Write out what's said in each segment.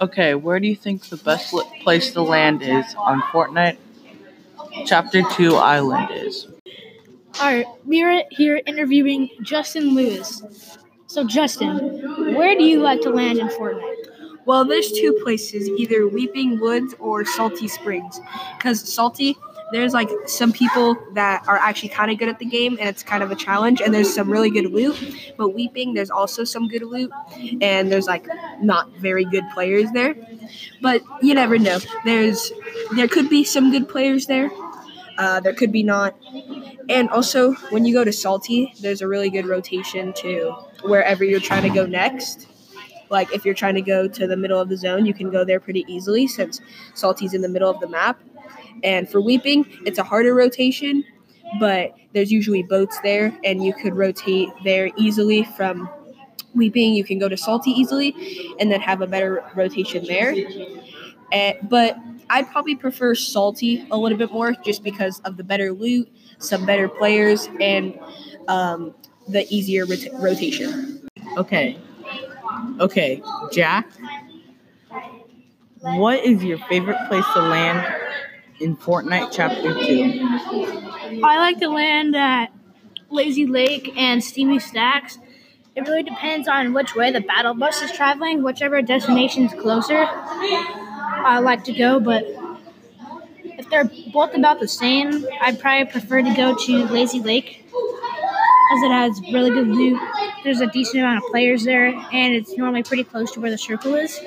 Okay, where do you think the best li- place to land is on Fortnite Chapter 2 Island is? Alright, we're here interviewing Justin Lewis. So, Justin, where do you like to land in Fortnite? Well, there's two places, either Weeping Woods or Salty Springs. Because Salty, there's like some people that are actually kind of good at the game, and it's kind of a challenge, and there's some really good loot. But Weeping, there's also some good loot, and there's like not very good players there. But you never know. There's there could be some good players there. Uh, there could be not. And also, when you go to Salty, there's a really good rotation to wherever you're trying to go next. Like if you're trying to go to the middle of the zone, you can go there pretty easily since Salty's in the middle of the map. And for Weeping, it's a harder rotation, but there's usually boats there, and you could rotate there easily from Weeping. You can go to Salty easily, and then have a better rotation there. And, but I'd probably prefer Salty a little bit more just because of the better loot, some better players, and um, the easier rot- rotation. Okay. Okay, Jack. What is your favorite place to land in Fortnite Chapter 2? I like to land at Lazy Lake and Steamy Stacks. It really depends on which way the battle bus is traveling, whichever destination's closer. I like to go, but if they're both about the same, I'd probably prefer to go to Lazy Lake as it has really good loot. There's a decent amount of players there, and it's normally pretty close to where the circle is.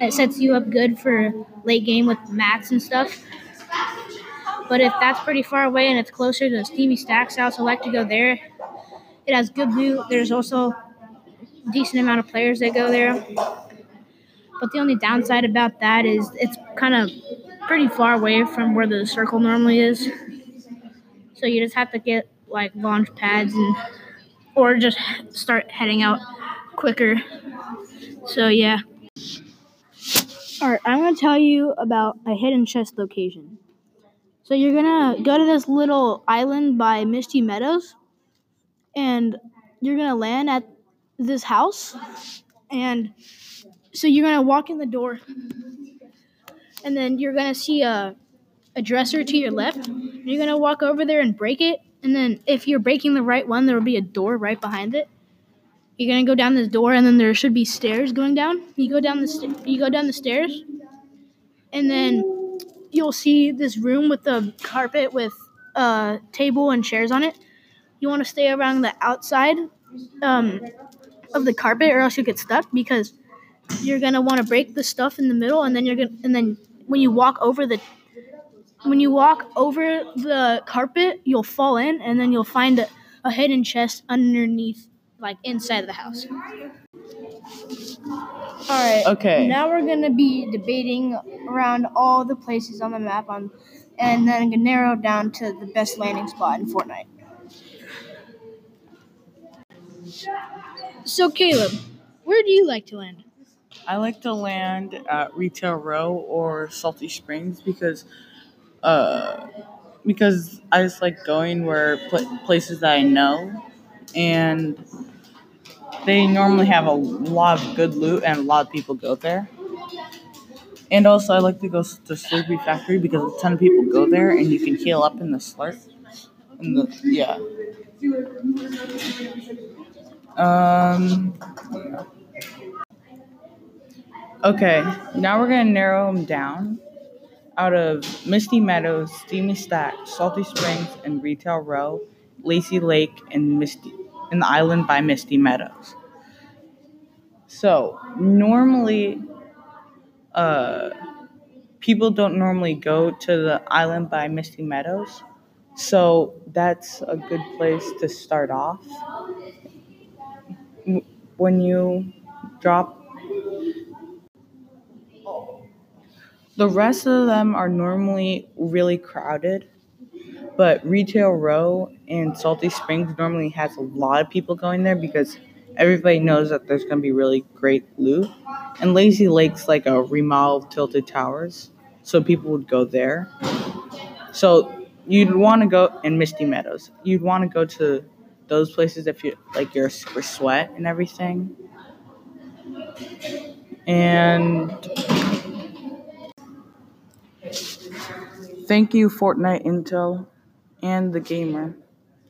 It sets you up good for late game with mats and stuff. But if that's pretty far away and it's closer to the Steamy Stacks, I like to go there. It has good loot. There's also a decent amount of players that go there. But the only downside about that is it's kind of pretty far away from where the circle normally is. So you just have to get like launch pads and or just start heading out quicker. So yeah. Alright, I'm gonna tell you about a hidden chest location. So you're gonna go to this little island by Misty Meadows, and you're gonna land at this house, and so you're gonna walk in the door, and then you're gonna see a a dresser to your left. You're gonna walk over there and break it, and then if you're breaking the right one, there will be a door right behind it. You're gonna go down this door, and then there should be stairs going down. You go down the you go down the stairs, and then you'll see this room with the carpet with a table and chairs on it. You want to stay around the outside um, of the carpet, or else you'll get stuck because you're gonna want to break the stuff in the middle, and then you're gonna and then when you walk over the when you walk over the carpet, you'll fall in, and then you'll find a, a hidden chest underneath, like inside of the house. All right. Okay. Now we're gonna be debating around all the places on the map on, and then gonna narrow down to the best landing spot in Fortnite. So Caleb, where do you like to land? I like to land at Retail Row or Salty Springs because, uh, because I just like going where pla- places that I know, and they normally have a lot of good loot and a lot of people go there. And also, I like to go to Sleepy Factory because a ton of people go there, and you can heal up in the slurp. In the yeah. Um. Okay, now we're gonna narrow them down. Out of Misty Meadows, Steamy Stack, Salty Springs, and Retail Row, Lazy Lake, and Misty, and the island by Misty Meadows. So normally, uh, people don't normally go to the island by Misty Meadows, so that's a good place to start off. When you drop The rest of them are normally really crowded, but Retail Row and Salty Springs normally has a lot of people going there because everybody knows that there's going to be really great loot. And Lazy Lake's like a remodeled Tilted Towers, so people would go there. So you'd want to go in Misty Meadows. You'd want to go to those places if you like you're super sweat and everything. And thank you, Fortnite Intel and the gamer.